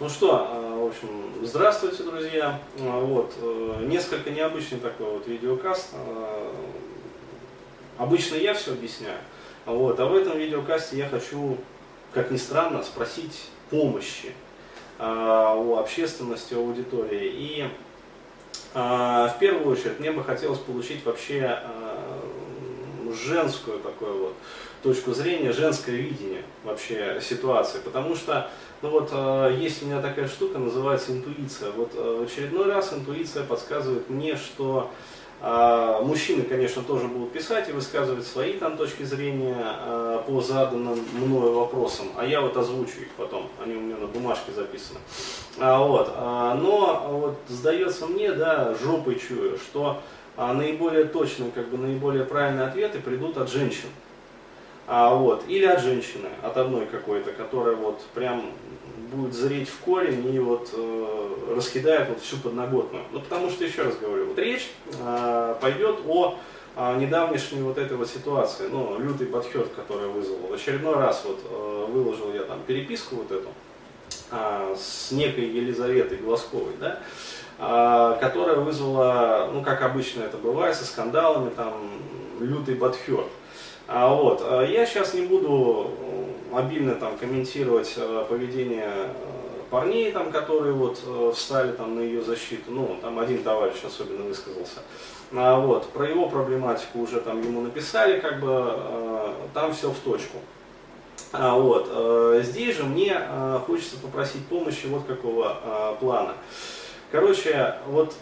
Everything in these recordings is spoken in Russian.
Ну что, э, в общем, здравствуйте, друзья. Э, вот, э, несколько необычный такой вот видеокаст. Обычно я все объясняю. Вот, а в этом видеокасте я хочу, как ни странно, спросить помощи у общественности, у аудитории. И в первую очередь мне бы хотелось получить вообще женскую такую вот точку зрения, женское видение вообще ситуации. Потому что ну вот э, есть у меня такая штука, называется интуиция. Вот э, в очередной раз интуиция подсказывает мне, что э, мужчины, конечно, тоже будут писать и высказывать свои там точки зрения э, по заданным мною вопросам, а я вот озвучу их потом, они у меня на бумажке записаны. А, вот, но вот сдается мне, да, жопой чую, что а, наиболее точные, как бы наиболее правильные ответы придут от женщин. А, вот, или от женщины, от одной какой-то, которая вот прям будет зреть в корень и вот э, раскидает вот всю подноготную. Ну потому что, еще раз говорю, вот речь э, пойдет о э, недавнешней вот этой вот ситуации, ну, лютый подхет, который вызвал. В очередной раз вот э, выложил я там переписку вот эту э, с некой Елизаветой Глазковой, да, которая вызвала, ну как обычно это бывает, со скандалами, там, лютый подхет. А, вот. А я сейчас не буду обильно там, комментировать э, поведение э, парней, там, которые вот, э, встали там, на ее защиту. Ну, там один товарищ особенно высказался. А, вот. Про его проблематику уже там ему написали, как бы там все в точку. А, вот. Здесь же мне хочется попросить помощи вот какого плана. Короче, вот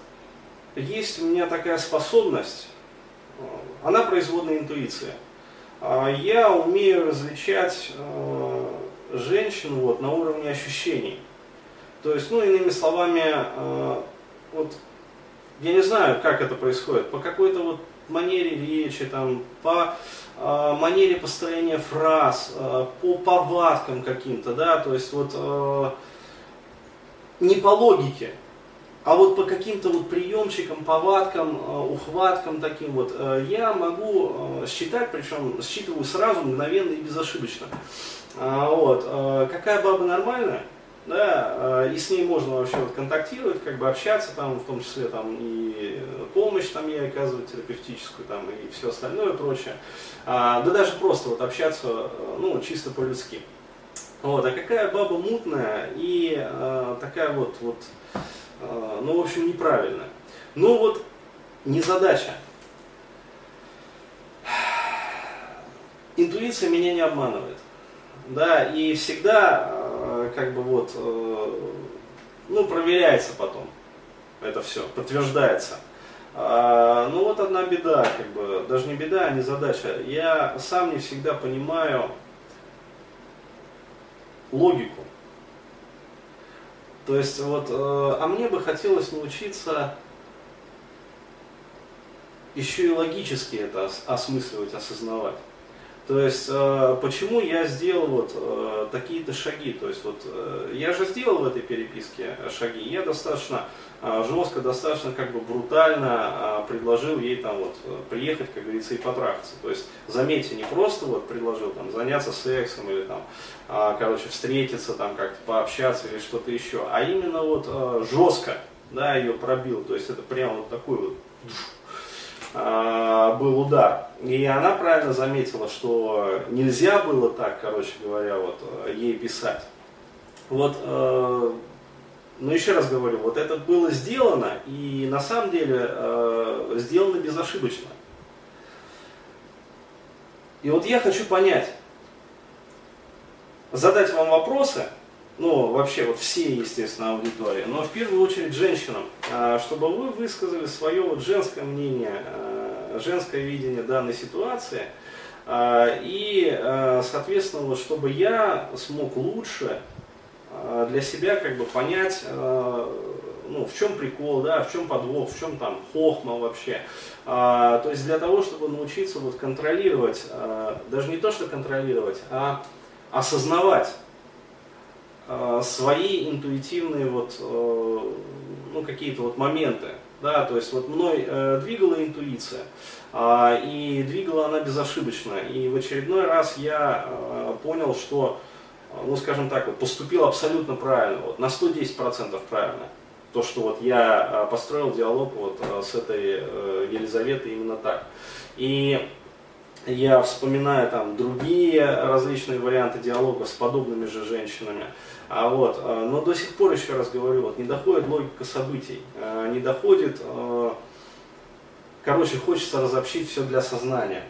есть у меня такая способность, она производная интуиция. А, я умею различать э, женщин вот, на уровне ощущений. То есть, ну, иными словами, э, вот, я не знаю, как это происходит, по какой-то вот манере речи, там, по э, манере построения фраз, по повадкам каким-то, да, то есть вот не по логике, а вот по каким-то вот приемчикам, повадкам, э, ухваткам таким вот э, я могу э, считать, причем считываю сразу, мгновенно и безошибочно. А, вот. Какая баба нормальная, да, и с ней можно вообще вот контактировать, как бы общаться там, в том числе там и помощь там ей оказывать терапевтическую там и все остальное прочее. А, да даже просто вот общаться, ну, чисто по-людски. Вот, а какая баба мутная и такая вот, вот ну, в общем, неправильно. Но вот не задача. Интуиция меня не обманывает. Да, и всегда, а, как бы вот, э, ну, проверяется потом это все, подтверждается. А, ну вот одна беда, как бы, даже не беда, а не задача. Я сам не всегда понимаю логику. То есть вот, э, а мне бы хотелось научиться еще и логически это осмысливать, осознавать. То есть, э, почему я сделал вот э, такие-то шаги? То есть, вот э, я же сделал в этой переписке шаги, я достаточно жестко, достаточно как бы брутально предложил ей там вот приехать, как говорится, и потрахаться. То есть, заметьте, не просто вот предложил там заняться сексом или там, короче, встретиться там как-то, пообщаться или что-то еще, а именно вот жестко, да, ее пробил. То есть, это прям вот такой вот был удар. И она правильно заметила, что нельзя было так, короче говоря, вот э, ей писать. Вот, э, но еще раз говорю, вот это было сделано, и на самом деле э, сделано безошибочно. И вот я хочу понять, задать вам вопросы, ну, вообще, вот все, естественно, аудитории, но в первую очередь женщинам, а, чтобы вы высказали свое вот женское мнение, а, женское видение данной ситуации, а, и, соответственно, вот, чтобы я смог лучше для себя как бы понять, ну, в чем прикол, да, в чем подвох, в чем там хохма вообще. То есть для того, чтобы научиться вот контролировать, даже не то, что контролировать, а осознавать свои интуитивные вот, э, ну, какие-то вот моменты. Да, то есть вот мной э, двигала интуиция, э, и двигала она безошибочно. И в очередной раз я э, понял, что ну скажем так, вот, поступил абсолютно правильно, вот, на 110% правильно. То, что вот я построил диалог вот с этой Елизаветой именно так. И я вспоминаю там другие различные варианты диалога с подобными же женщинами. А вот, но до сих пор, еще раз говорю, вот, не доходит логика событий, не доходит Короче, хочется разобщить все для сознания.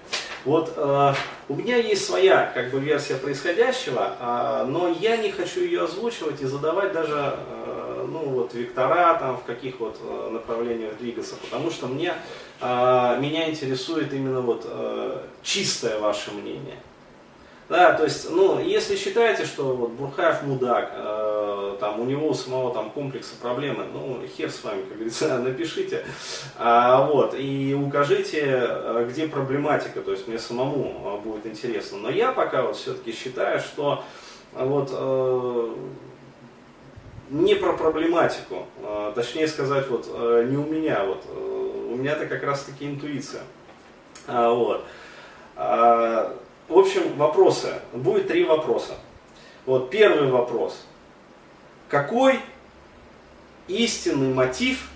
Вот э, у меня есть своя как бы версия происходящего, э, но я не хочу ее озвучивать и задавать даже э, ну вот вектора там в каких вот э, направлениях двигаться, потому что мне э, меня интересует именно вот э, чистое ваше мнение. Да, то есть, ну, если считаете, что вот Бурхаев мудак, э, там у него у самого там комплекса проблемы, ну, хер с вами, как говорится, напишите, а, вот, и укажите, э, где проблематика, то есть мне самому будет интересно. Но я пока вот все-таки считаю, что вот э, не про проблематику, э, точнее сказать, вот э, не у меня, вот, э, у меня это как раз таки интуиция. А, вот. А, в общем, вопросы. Будет три вопроса. Вот первый вопрос. Какой истинный мотив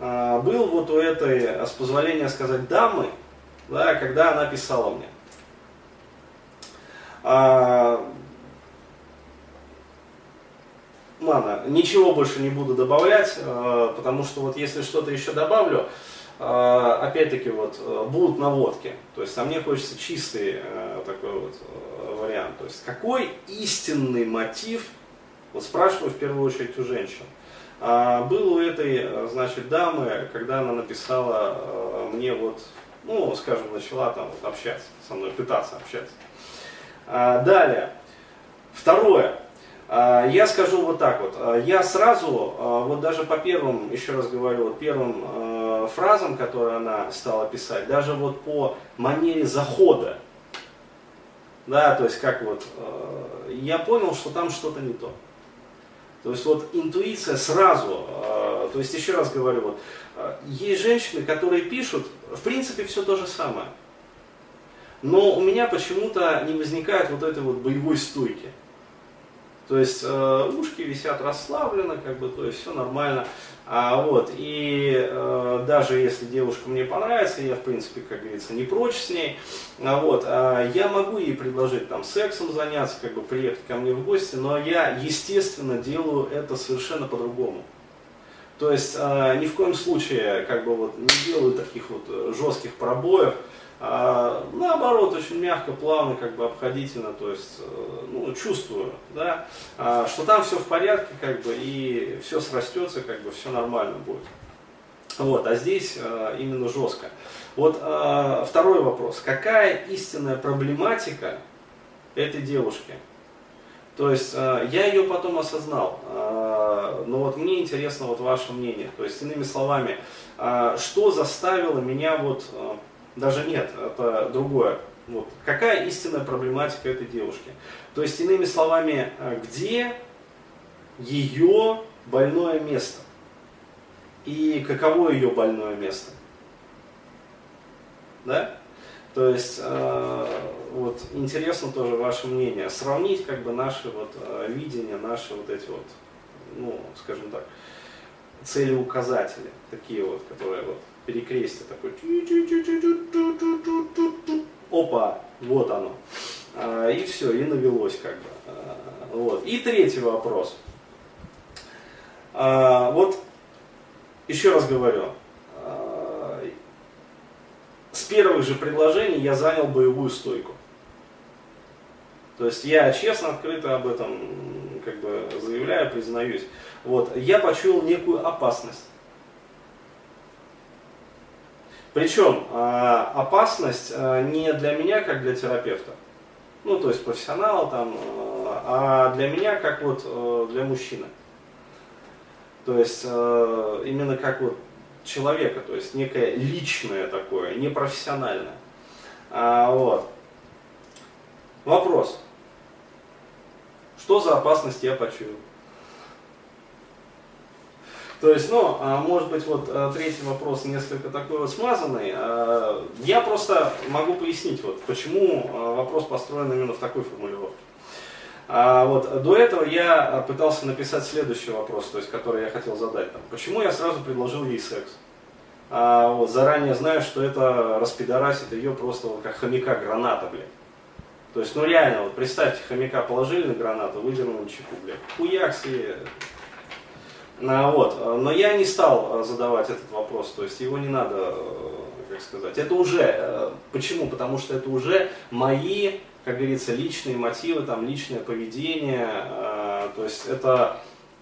а, был вот у этой, с позволения сказать, дамы, да, когда она писала мне? А, ладно, ничего больше не буду добавлять, а, потому что вот если что-то еще добавлю, а, опять-таки вот э, будут наводки. То есть, а мне хочется чистый э, такой вот э, вариант. То есть, какой истинный мотив, вот спрашиваю в первую очередь у женщин, а, был у этой, значит, дамы, когда она написала мне вот, ну, скажем, начала там вот общаться со мной, пытаться общаться. А, далее. Второе. Я скажу вот так вот. Я сразу, вот даже по первым, еще раз говорю, вот первым фразам, которые она стала писать, даже вот по манере захода, да, то есть как вот, я понял, что там что-то не то. То есть вот интуиция сразу, то есть еще раз говорю, вот, есть женщины, которые пишут, в принципе, все то же самое. Но у меня почему-то не возникает вот этой вот боевой стойки. То есть э, ушки висят расслабленно, как бы, то есть все нормально. А, вот, и э, даже если девушка мне понравится, я, в принципе, как говорится, не прочь с ней, а, вот, а, я могу ей предложить там сексом заняться, как бы приехать ко мне в гости, но я, естественно, делаю это совершенно по-другому. То есть э, ни в коем случае как бы вот не делаю таких вот э, жестких пробоев, а, наоборот, очень мягко, плавно, как бы обходительно, то есть, э, ну, чувствую, да, а, что там все в порядке, как бы, и все срастется, как бы, все нормально будет. Вот, а здесь а, именно жестко. Вот а, второй вопрос. Какая истинная проблематика этой девушки? То есть я ее потом осознал, но вот мне интересно вот ваше мнение. То есть иными словами, что заставило меня вот даже нет, это другое. Вот. Какая истинная проблематика этой девушки? То есть, иными словами, э, где ее больное место? И каково ее больное место? Да? То есть, э, вот интересно тоже ваше мнение. Сравнить как бы наши вот э, видения, наши вот эти вот, ну, скажем так, цели указатели, такие вот, которые вот перекрестие такой. Опа, вот оно. А, и все, и навелось как бы. А, вот. И третий вопрос. А, вот, еще раз говорю, с первых же предложений я занял боевую стойку. То есть я честно, открыто об этом как бы заявляю, признаюсь. Вот, я почуял некую опасность. Причем а, опасность а, не для меня, как для терапевта, ну то есть профессионала там, а, а для меня, как вот для мужчины. То есть именно как вот человека, то есть некое личное такое, непрофессиональное. А, вот. Вопрос. Что за опасность я почуял? То есть, ну, а, может быть, вот а, третий вопрос несколько такой вот смазанный. А, я просто могу пояснить, вот, почему вопрос построен именно в такой формулировке. А вот до этого я пытался написать следующий вопрос, то есть, который я хотел задать. Там, почему я сразу предложил ей секс? А, вот, заранее знаю, что это распидорасит ее просто вот, как хомяка граната, блядь. То есть, ну реально, вот представьте, хомяка положили на гранату, выдернули чеку, блядь. Хуяк себе. А, вот. Но я не стал задавать этот вопрос, то есть его не надо, как сказать. Это уже, почему? Потому что это уже мои как говорится, личные мотивы, там, личное поведение, э, то есть это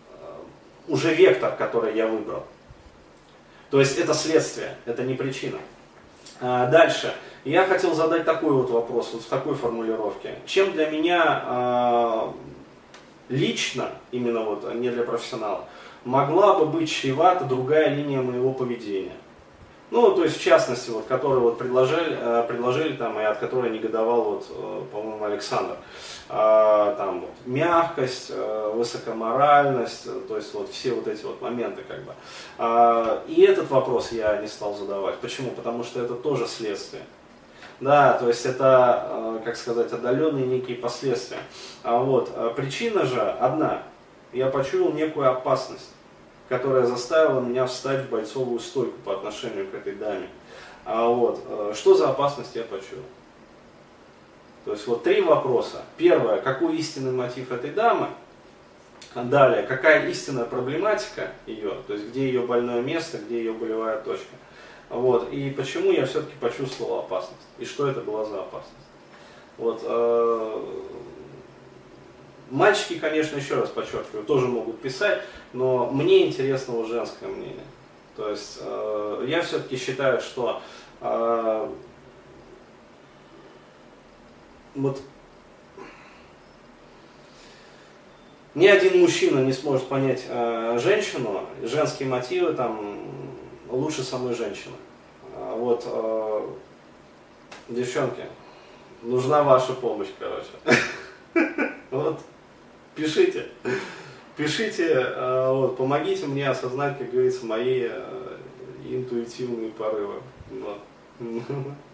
э, уже вектор, который я выбрал. То есть это следствие, это не причина. А дальше. Я хотел задать такой вот вопрос, вот в такой формулировке. Чем для меня э, лично, именно вот, а не для профессионала, могла бы быть чревата другая линия моего поведения? Ну, то есть, в частности, вот, которые вот предложили, э, предложили там, и от которой негодовал, вот, э, по-моему, Александр. А, там вот, мягкость, э, высокоморальность, то есть вот все вот эти вот моменты как бы. А, и этот вопрос я не стал задавать. Почему? Потому что это тоже следствие. Да, то есть это, как сказать, отдаленные некие последствия. А вот причина же одна. Я почуял некую опасность которая заставила меня встать в бойцовую стойку по отношению к этой даме. А вот, э, что за опасность я почуял? То есть вот три вопроса. Первое, какой истинный мотив этой дамы? Далее, какая истинная проблематика ее, то есть где ее больное место, где ее болевая точка. Вот, и почему я все-таки почувствовал опасность, и что это была за опасность. Вот, э, Мальчики, конечно, еще раз подчеркиваю, тоже могут писать, но мне интересно вот женское мнение. То есть э, я все-таки считаю, что э, вот ни один мужчина не сможет понять э, женщину, женские мотивы там лучше самой женщины. А вот, э, девчонки, нужна ваша помощь, короче. Вот пишите. Пишите, э, вот, помогите мне осознать, как говорится, мои э, интуитивные порывы. Вот.